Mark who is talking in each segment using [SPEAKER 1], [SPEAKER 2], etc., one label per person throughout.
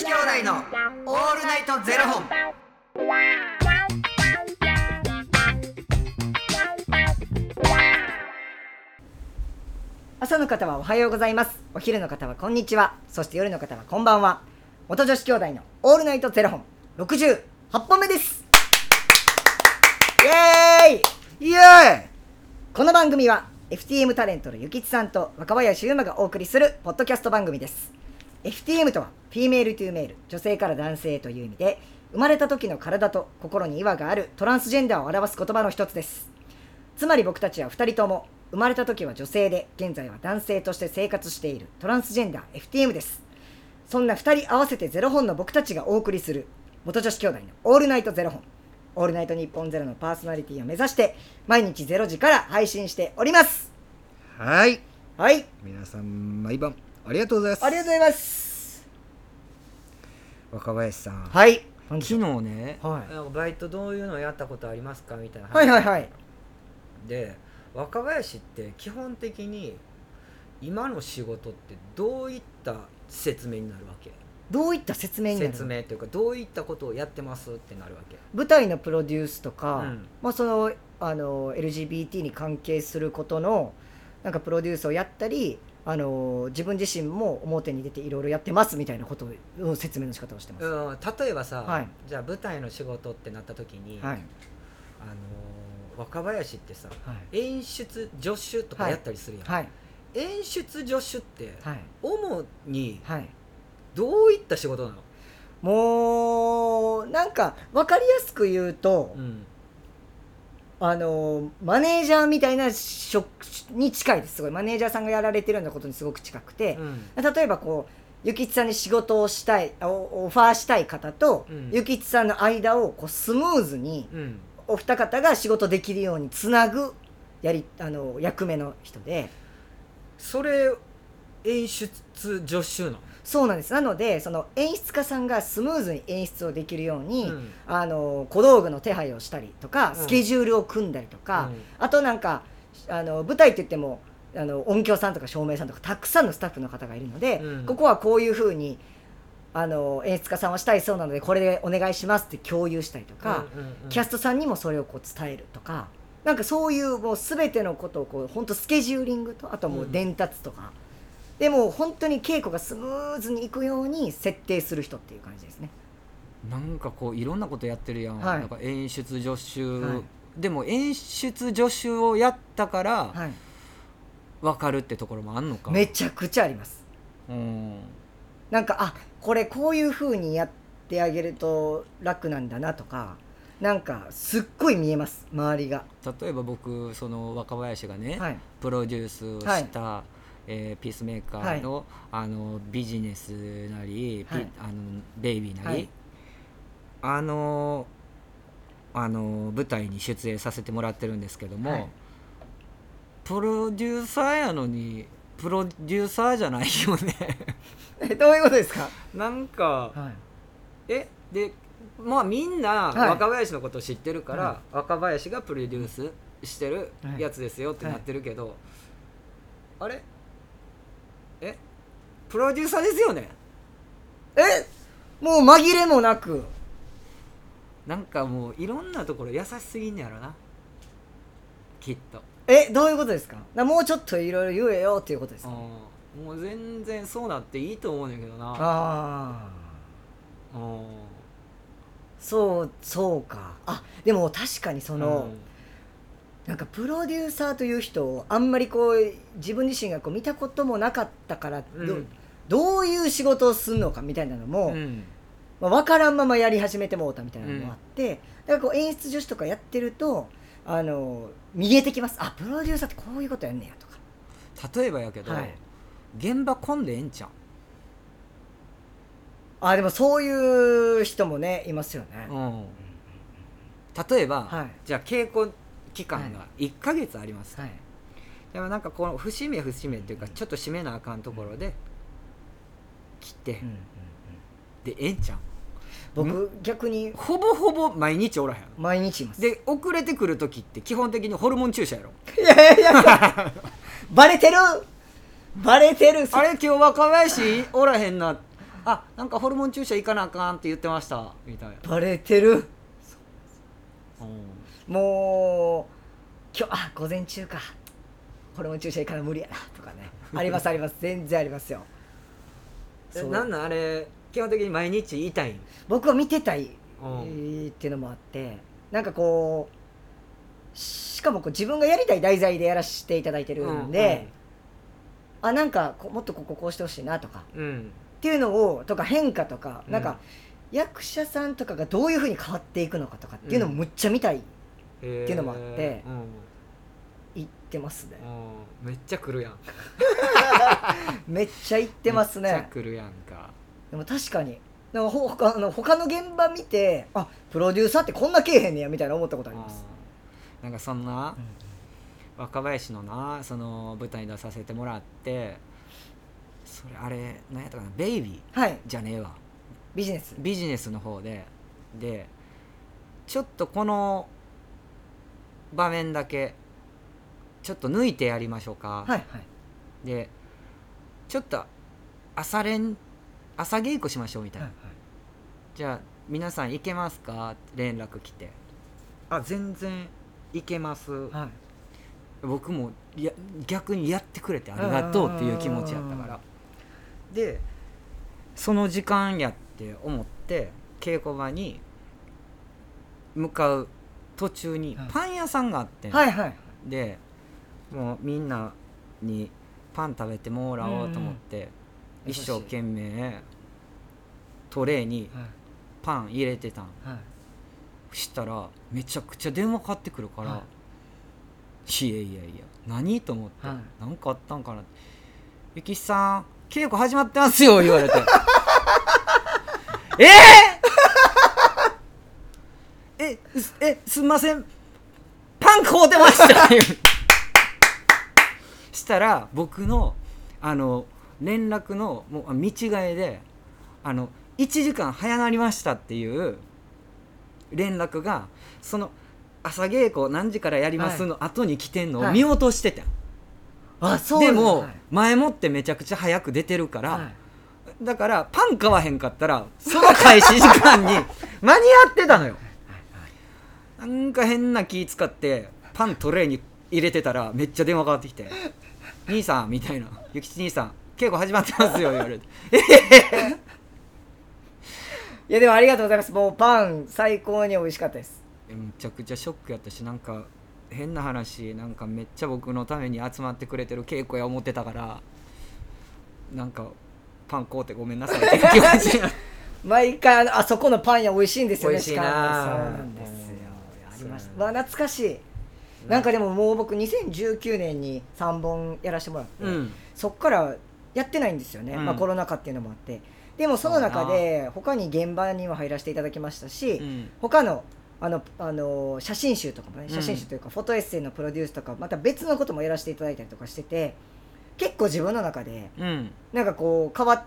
[SPEAKER 1] 子兄弟のオールナイトゼロ本。
[SPEAKER 2] 朝の方はおはようございます。お昼の方はこんにちは。そして夜の方はこんばんは。元女子兄弟のオールナイトゼロ本。68本目です。イエーイ。
[SPEAKER 1] イエーイ。
[SPEAKER 2] この番組は FTM タレントのゆきちさんと若林優馬がお送りするポッドキャスト番組です FTM とは Female to Male 女性から男性という意味で生まれた時の体と心に違和があるトランスジェンダーを表す言葉の一つです。つまり僕たちは2人とも生まれた時は女性で現在は男性として生活しているトランスジェンダー FTM です。そんな2人合わせてゼロ本の僕たちがお送りする元女子兄弟のオールナイトゼロ本。オールナイトニッポンゼロのパーソナリティを目指して毎日0時から配信しております。
[SPEAKER 1] はい。
[SPEAKER 2] はい。
[SPEAKER 1] 皆さん、毎晩、ありがとうございます。
[SPEAKER 2] ありがとうございます。
[SPEAKER 1] 若林さん。
[SPEAKER 2] はい。
[SPEAKER 3] 昨日ね、
[SPEAKER 2] はい。
[SPEAKER 3] バイトどういうのやったことありますかみたいな話。
[SPEAKER 2] はいはいはい。
[SPEAKER 3] で若林って基本的に今の仕事ってどういった説明になるわけ？
[SPEAKER 2] どういった説明になる
[SPEAKER 3] 説明というかどういったことをやってますってなるわけ？
[SPEAKER 2] 舞台のプロデュースとか、
[SPEAKER 3] うん。
[SPEAKER 2] まあ、そのあの LGBT に関係することのなんかプロデュースをやったりあの自分自身も表に出ていろいろやってますみたいなことを説明の仕方をしてます。
[SPEAKER 3] うん例えばさ、
[SPEAKER 2] はい。
[SPEAKER 3] じゃあ舞台の仕事ってなった時に、
[SPEAKER 2] はい。
[SPEAKER 3] あの若林ってさ
[SPEAKER 2] はい。
[SPEAKER 3] 演出助手とかやったりするやん、
[SPEAKER 2] はい。
[SPEAKER 3] 演出助手って
[SPEAKER 2] はい。
[SPEAKER 3] 主に
[SPEAKER 2] はい。
[SPEAKER 3] どういった仕事なの、
[SPEAKER 2] もうなんか分かりやすく言うと、
[SPEAKER 3] うん
[SPEAKER 2] あのマネージャーみたいな職に近いです。すごい。マネージャーさんがやられてるようなことにすごく近くて、
[SPEAKER 3] うん。
[SPEAKER 2] 例えばこうゆきちさんに仕事をしたいあオオファーしたい方と、
[SPEAKER 3] うん。
[SPEAKER 2] ゆきちさんの間をこうスムーズに
[SPEAKER 3] うん。
[SPEAKER 2] お二方が仕事できるようにつなぐやりあの役目の人で。
[SPEAKER 3] それ演出助手なの？
[SPEAKER 2] そうなんです。なのでその演出家さんがスムーズに演出をできるように、
[SPEAKER 3] うん。
[SPEAKER 2] あの小道具の手配をしたりとか
[SPEAKER 3] うん。
[SPEAKER 2] スケジュールを組んだりとか、
[SPEAKER 3] うん。
[SPEAKER 2] あとなんかあの舞台って言ってもあの音響さんとか照明さんとかたくさんのスタッフの方がいるので、
[SPEAKER 3] うん。
[SPEAKER 2] ここはこういうふうにあの演出家さんはしたいそうなのでこれでお願いしますって共有したりとか、キャストさんにもそれをこう伝えるとかなんかそういうもう全てのことをこう本当スケジューリングとあともう伝達とか、でも本当に稽古がスムーズにいくように設定する人っていう感じですね。
[SPEAKER 3] なんかこういろんなことやってるやん,、
[SPEAKER 2] はい。
[SPEAKER 3] なんか演出助手、
[SPEAKER 2] はい。
[SPEAKER 3] でも演出助手をやったから
[SPEAKER 2] はい、
[SPEAKER 3] 分かるってところもあんのか。
[SPEAKER 2] めちゃくちゃあります。
[SPEAKER 3] うん。
[SPEAKER 2] なんかあこれこういう風にやってあげると楽なんだなとかなんかすっごい見えます。周りが。
[SPEAKER 3] 例えば僕その若林がね、
[SPEAKER 2] はい。
[SPEAKER 3] プロデュースをした、えーピースメーカーの,、あのビジネスなり、ピ
[SPEAKER 2] はい。
[SPEAKER 3] あのベイビーなり、
[SPEAKER 2] はい。
[SPEAKER 3] あのあの舞台に出演させてもらってるんですけども、
[SPEAKER 2] はい。
[SPEAKER 3] プロデューサーやのにプロデューサーじゃないよね。
[SPEAKER 2] えどういうことですか、
[SPEAKER 3] なんか
[SPEAKER 2] はい、
[SPEAKER 3] えでまあみんな
[SPEAKER 2] はい。
[SPEAKER 3] 若林のことを知ってるから、
[SPEAKER 2] は
[SPEAKER 3] 若林がプロデュースしてる
[SPEAKER 2] はい。
[SPEAKER 3] やつですよってなってるけど、あれ？え？プロデューサーですよね？
[SPEAKER 2] え？もう紛れもなく。
[SPEAKER 3] なんかもういろんなところ優しすぎんねやろな。きっと。
[SPEAKER 2] え？どういうことですか？だもうちょっといろいろ言えよっていうことですか？
[SPEAKER 3] うんもう全然そうなっていいと思うねんだけどな。
[SPEAKER 2] ああ
[SPEAKER 3] うん
[SPEAKER 2] そうそうか。あでも確かにその、
[SPEAKER 3] うん
[SPEAKER 2] なんかプロデューサーという人をあんまりこう自分自身がこう見たこともなかったからど,、
[SPEAKER 3] うん。
[SPEAKER 2] どういう仕事をするのかみたいなのも、
[SPEAKER 3] うん。
[SPEAKER 2] まあ、分からんままやり始めてもうたみたいなのもあって、だからこう演出女子とかやってるとあの見えてきます。あプロデューサーってこういうことやんねやとか。
[SPEAKER 3] 例えばやけど、
[SPEAKER 2] はい。
[SPEAKER 3] 現場混んでええんちゃう？
[SPEAKER 2] あでもそういう人もねいますよね、
[SPEAKER 3] うん。例えば、
[SPEAKER 2] はい。
[SPEAKER 3] じゃあ稽古期間が1か月あります、
[SPEAKER 2] はい。
[SPEAKER 3] でもなんかこの節目節目っていうかちょっと締めなあかんところで切って、でええんちゃう？
[SPEAKER 2] 僕逆に
[SPEAKER 3] ほぼほぼ毎日おらへん
[SPEAKER 2] 毎日います。
[SPEAKER 3] で遅れてくる時って基本的にホルモン注射やろ。
[SPEAKER 2] いやいやいや。バレてる？バレてる。
[SPEAKER 3] あれ今日若林おらへんな。あなんかホルモン注射行かなあかんって言ってました。みたいな、
[SPEAKER 2] バレてる？
[SPEAKER 3] うん
[SPEAKER 2] もう今日あ午前中か。ホルモン注射いかな無理やなとかね。ありますあります。全然ありますよ。そう。
[SPEAKER 3] えなんなんあれ基本的に毎日痛いん？
[SPEAKER 2] 僕は見てたい、っていうのもあって。なんかこうしかもこう自分がやりたい題材でやらせていただいてるんで、あなんかこもっとこここうしてほしいなとか
[SPEAKER 3] うん、うん。
[SPEAKER 2] っていうのをとか変化とか、
[SPEAKER 3] うん。
[SPEAKER 2] なんか役者さんとかがどういうふうに変わっていくのかとかっていうのもむっちゃ見たい、
[SPEAKER 3] って
[SPEAKER 2] いうのもあって
[SPEAKER 3] うん。
[SPEAKER 2] 言ってますね。
[SPEAKER 3] うん。めっちゃ来るやん
[SPEAKER 2] めっちゃ言ってます
[SPEAKER 3] めっちゃ
[SPEAKER 2] ね
[SPEAKER 3] 来るやんか。
[SPEAKER 2] でも確かに。なんかほ他あの他の現場見てあプロデューサーってこんなけえへんねやみたいな思ったことあります、
[SPEAKER 3] うん。なんかそんな若林のなその舞台に出させてもらってそれあれ何やったかなベイビー
[SPEAKER 2] はい。
[SPEAKER 3] じゃねえわ。
[SPEAKER 2] ビジネス。
[SPEAKER 3] ビジネスの方で。でちょっとこの場面だけちょっと抜いてやりましょうか、
[SPEAKER 2] はいはい。
[SPEAKER 3] でちょっと朝練朝稽古しましょうみたいな、じゃあ皆さん行けますか？連絡来て。あ全然行けます。
[SPEAKER 2] はい。
[SPEAKER 3] 僕もいや逆にやってくれてありがとうっていう気持ちやったから。でその時間やって思って稽古場に向かう途中に
[SPEAKER 2] はい
[SPEAKER 3] パン屋さんがあって、
[SPEAKER 2] はいはい
[SPEAKER 3] でもうみんなにパン食べてもらおうと思って、
[SPEAKER 2] うん。
[SPEAKER 3] 一生懸命トレーに
[SPEAKER 2] はい。
[SPEAKER 3] パン入れてたん。
[SPEAKER 2] はい。
[SPEAKER 3] したらめちゃくちゃ電話かかってくるから、、
[SPEAKER 2] はい。
[SPEAKER 3] やいやいや何と思って、
[SPEAKER 2] はい。
[SPEAKER 3] かあったんかなゆきさん稽古始まってますよ言われて。えー、えすんません。パン買うてました。したら僕のあの連絡のもう見違えであの1時間早なりましたっていう連絡がその朝稽古何時からやりますの後に来てんのを見落としててん、
[SPEAKER 2] あそう
[SPEAKER 3] でも、
[SPEAKER 2] はい。
[SPEAKER 3] 前もってめちゃくちゃ早く出てるから、
[SPEAKER 2] はい。
[SPEAKER 3] だからパン買わへんかったらその開始時間に間に合ってたのよなんか変な気使ってパントレーに入れてたらめっちゃ電話かかってきて「兄さん」みたいな「ゆきち兄さん稽古始まってますよ」言われて。
[SPEAKER 2] いやでもありがとうございます。もうパン最高に美味しかったです。
[SPEAKER 3] めちゃくちゃショックやったしなんか変な話なんかめっちゃ僕のために集まってくれてる稽古や思ってたからなんかパン買うてごめんなさいって気持ち
[SPEAKER 2] 毎回あそこのパン屋美味しいんですよね
[SPEAKER 3] 美味しいな
[SPEAKER 2] そうなんですました
[SPEAKER 3] そうや
[SPEAKER 2] まあ懐かしい。なんかでももう僕2019年に3本やらせてもらって、
[SPEAKER 3] うん。
[SPEAKER 2] そっからやってないんですよね、
[SPEAKER 3] うん。
[SPEAKER 2] まあ、コロナ禍っていうのもあって。でもその中で他に現場にも入らせていただきましたし、
[SPEAKER 3] うん。
[SPEAKER 2] 他のあのあの写真集とかもね
[SPEAKER 3] うん。
[SPEAKER 2] 写真集というかフォトエッセイのプロデュースとかまた別のこともやらせていただいたりとかしてて結構自分の中で
[SPEAKER 3] うん。
[SPEAKER 2] なんかこう変わっ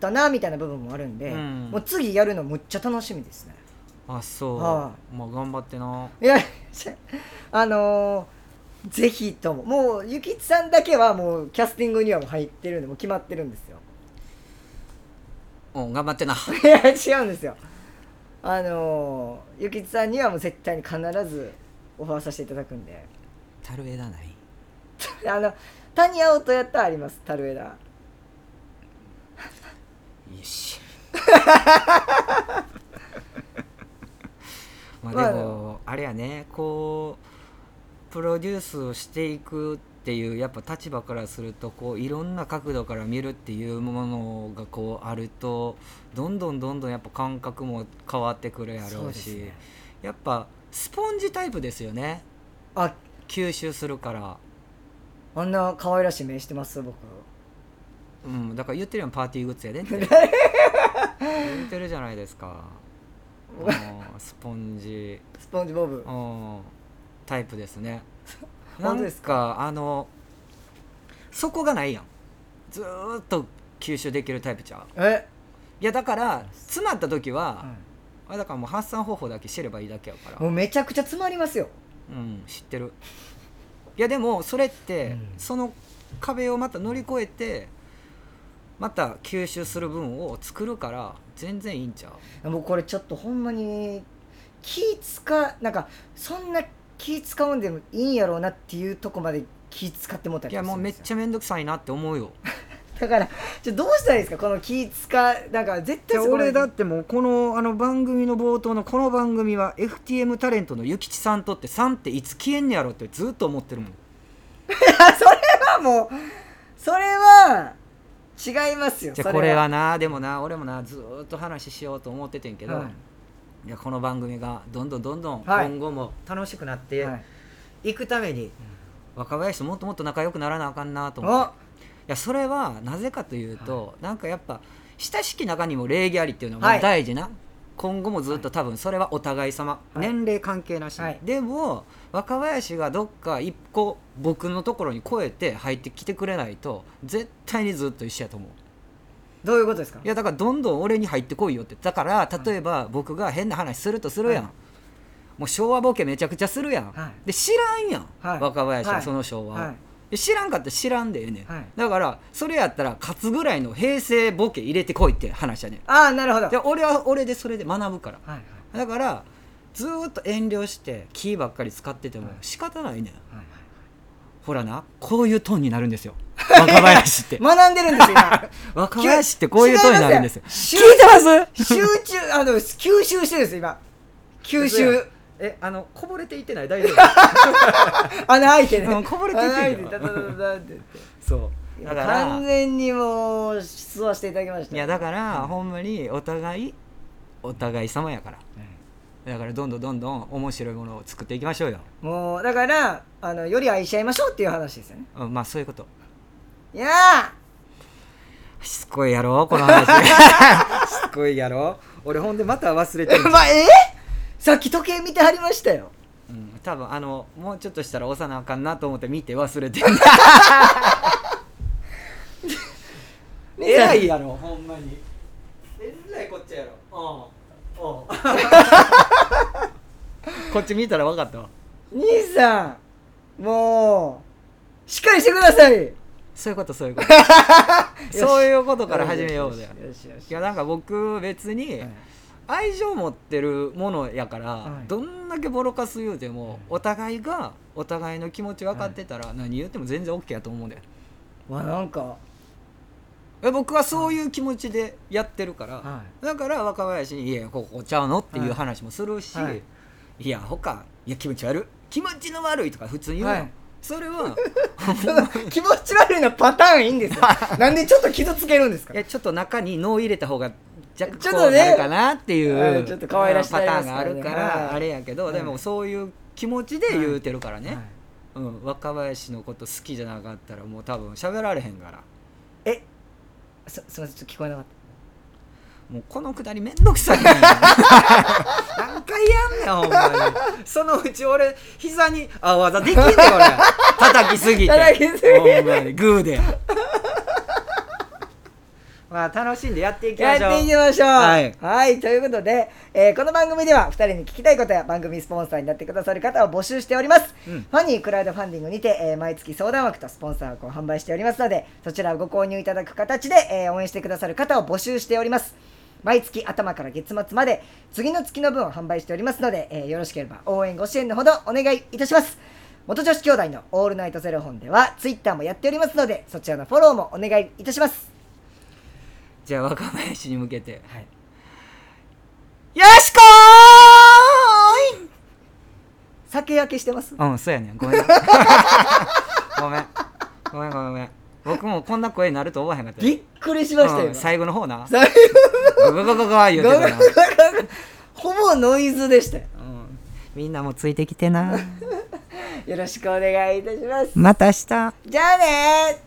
[SPEAKER 2] たなみたいな部分もあるんで、
[SPEAKER 3] うん。
[SPEAKER 2] もう次やるのむっちゃ楽しみですね
[SPEAKER 3] あそう、
[SPEAKER 2] は
[SPEAKER 3] まあ頑張ってな。い
[SPEAKER 2] や あのーぜひとも。もうゆきちさんだけはもうキャスティングにはもう入ってるんでもう決まってるんですよ。
[SPEAKER 3] うん頑張ってな。
[SPEAKER 2] いや違うんですよ。あのーゆきちさんにはもう絶対に必ずオファーさせていただくんで。
[SPEAKER 3] 樽枝ない？
[SPEAKER 2] あの谷青とやったらあります樽枝
[SPEAKER 3] よしまあでも、あれやねこうプロデュースをしていくっていうやっぱ立場からするとこういろんな角度から見るっていうものがこうあるとどんどんどんどんやっぱ感覚も変わってくるやろ
[SPEAKER 2] そう
[SPEAKER 3] うし
[SPEAKER 2] ね。
[SPEAKER 3] やっぱスポンジタイプですよね。
[SPEAKER 2] あ。
[SPEAKER 3] 吸収するから、
[SPEAKER 2] あんな可愛らしい目してます僕。
[SPEAKER 3] うん、だから言ってるやんパーティーグッズやでって。言ってるじゃないですか。うん スポンジ。
[SPEAKER 2] スポンジボブ。
[SPEAKER 3] うん。タイプですね。
[SPEAKER 2] 本当です
[SPEAKER 3] か？あのそこがないやん。ずーっと吸収できるタイプちゃう？
[SPEAKER 2] え、
[SPEAKER 3] いやだから詰まった時は、
[SPEAKER 2] は
[SPEAKER 3] あだからもう発散方法だけ知ればいいだけやから。
[SPEAKER 2] いもうめちゃくちゃ詰まりますよ。
[SPEAKER 3] うん知ってる。いやでもそれって、
[SPEAKER 2] うん。
[SPEAKER 3] その壁をまた乗り越えてまた吸収する分を作るから全然いいんちゃう？
[SPEAKER 2] もうこれちょっとほんまに気使なんかそんな気使うんでもいいんやろうなっていうとこまで気使ってもったり
[SPEAKER 3] いやもうめっち
[SPEAKER 2] ゃ
[SPEAKER 3] ゃ面倒くさいなって思うよ。
[SPEAKER 2] だからじゃあどうしたらいいですかこの気使なんか絶対
[SPEAKER 3] 俺だってもうこのあの番組の冒頭のこの番組は FTM タレントの諭吉さんとって3っていつ消えんねやろってずっと思ってるもん。
[SPEAKER 2] それはもうそれは違いますよそ
[SPEAKER 3] じゃあこれはなでもな俺もなずーっと話しようと思っててんけど、
[SPEAKER 2] はい。
[SPEAKER 3] い、やこの番組がどんどんどんどん
[SPEAKER 2] はい。
[SPEAKER 3] 今後も楽しくなって
[SPEAKER 2] はい。
[SPEAKER 3] いくために、若林ともっともっと仲良くならなあかんなと思って。
[SPEAKER 2] お
[SPEAKER 3] いやそれはなぜかというと、なんかやっぱ親しき中にも礼儀ありっていうの
[SPEAKER 2] はい。
[SPEAKER 3] が大事な、今後もずっと多分それはお互い様、
[SPEAKER 2] はい。
[SPEAKER 3] 年齢関係なしに、
[SPEAKER 2] はい。
[SPEAKER 3] でも若林がどっか一個僕のところに越えて入ってきてくれないと絶対にずっと一緒やと思う。
[SPEAKER 2] どういうことですか？
[SPEAKER 3] いやだからどんどん俺に入ってこいよって。だから例えば僕が変な話するとするやん、
[SPEAKER 2] はい。
[SPEAKER 3] もう昭和ボケめちゃくちゃするやん、
[SPEAKER 2] はい。
[SPEAKER 3] で知らんやん、
[SPEAKER 2] はい。
[SPEAKER 3] 若林
[SPEAKER 2] は
[SPEAKER 3] はい。その昭和知らんかったら知らんでええねん、
[SPEAKER 2] はい。
[SPEAKER 3] だからそれやったら勝つぐらいの平成ボケ入れてこいって話やねん。
[SPEAKER 2] ああなるほど。
[SPEAKER 3] で俺は俺でそれで学ぶから。
[SPEAKER 2] はいはい。
[SPEAKER 3] だからずーっと遠慮してキーばっかり使ってても仕方ないねん。
[SPEAKER 2] はい
[SPEAKER 3] ほらなこういうトーンになるんですよ。若林って。
[SPEAKER 2] 学んでるんですよ今。
[SPEAKER 3] 若林ってこういうトーンになるんですよ。いてます？
[SPEAKER 2] 集中あの吸収してるんです今。吸収
[SPEAKER 3] えあのこぼれていってない？大丈夫？
[SPEAKER 2] 穴開いてね。
[SPEAKER 3] うんこぼれていって
[SPEAKER 2] 穴開いダダダダダって。言って
[SPEAKER 3] そうだから
[SPEAKER 2] 完全にもう出話していただきました。
[SPEAKER 3] いやだからほんまにお互いお互い様やから。だからどんどんどんどん面白いものを作っていきましょうよ、
[SPEAKER 2] もうだからあのより愛し合いましょうっていう話ですよね。
[SPEAKER 3] うん、まあそういうこと。
[SPEAKER 2] いや
[SPEAKER 3] しつこいやろこの話。しつこいやろ。俺ほんでまた忘れてる。
[SPEAKER 2] ー、まあえ？さっき時計見てはりましたよ。
[SPEAKER 3] うん、多分あのもうちょっとしたら押さなあかんなと思って見て忘れてる偉いやろほんまに。えらいこっちやろ。うんうんこっち見たら分かったわ。
[SPEAKER 2] 兄さんもうしっかりしてください。
[SPEAKER 3] そういうことそういうこと。そういうことから始めようだよ
[SPEAKER 2] よしよし
[SPEAKER 3] いやなんか僕別に愛情持ってるものやから、
[SPEAKER 2] はい。
[SPEAKER 3] どんだけボロカス言うてもお互いがお互いの気持ち分かってたら何言っても全然 OK やと思うん。だよ
[SPEAKER 2] まあなんか
[SPEAKER 3] え僕はそういう気持ちでやってるから、
[SPEAKER 2] は
[SPEAKER 3] だから若林に「いやここちゃうの?」っていう話もするし「
[SPEAKER 2] はい。
[SPEAKER 3] い、やほかいや気持ち悪い。気持ちの悪い」とか普通に言うの、
[SPEAKER 2] はい。
[SPEAKER 3] それは
[SPEAKER 2] 気持ち悪いのパターンいいんですよ。なんでちょっと傷つけるんですか？
[SPEAKER 3] いやちょっと中に脳入れた方が若干
[SPEAKER 2] ちょっとね。
[SPEAKER 3] こうなるかなっていう、
[SPEAKER 2] はいちょっと可愛らしい
[SPEAKER 3] パターンがあるから、
[SPEAKER 2] はい
[SPEAKER 3] あれやけど、
[SPEAKER 2] はい。
[SPEAKER 3] でもそういう気持ちで言うてるからね、
[SPEAKER 2] はい。
[SPEAKER 3] うん、若林のこと好きじゃなかったらもう多分喋られへんから。
[SPEAKER 2] えすすみませんちょっと聞こえなかっ
[SPEAKER 3] もうこのくだりめんどくさいね何回やんねんほんまに。そのうち俺膝にあ技できんねん俺。叩きすぎて。
[SPEAKER 2] 叩きすぎて。
[SPEAKER 3] ほんまに。グーでまあ楽しんでやっていきましょう。
[SPEAKER 2] やっていきましょう。
[SPEAKER 3] はい。
[SPEAKER 2] はいということで、えーこの番組では2人に聞きたいことや番組スポンサーになってくださる方を募集しております、
[SPEAKER 3] うん。
[SPEAKER 2] ファニークラウドファンディングにて、えー毎月相談枠とスポンサー枠を販売しておりますのでそちらをご購入いただく形で、えー応援してくださる方を募集しております。毎月頭から月末まで次の月の分を販売しておりますので、えーよろしければ応援ご支援のほどお願いいたします。元女子兄弟のオールナイトゼロ本ではツイッターもやっておりますのでそちらのフォローもお願いいたします
[SPEAKER 3] じゃあ若林に向けて。
[SPEAKER 2] はい。
[SPEAKER 3] よしこーい！
[SPEAKER 2] 酒焼けしてます？
[SPEAKER 3] うんそうやねん。ごめんな。ごめん。ごめんごめんごめん。僕もこんな声になると思わへんかった。よ
[SPEAKER 2] びっくりしましたよ、
[SPEAKER 3] うん最後の方な。
[SPEAKER 2] 最
[SPEAKER 3] ゴゴゴゴゴ言うてたな、
[SPEAKER 2] 後ほぼノイズでしたよ
[SPEAKER 3] うん、みんなもついてきてな
[SPEAKER 2] よろしくお願いいたします
[SPEAKER 3] また明日
[SPEAKER 2] じゃあねー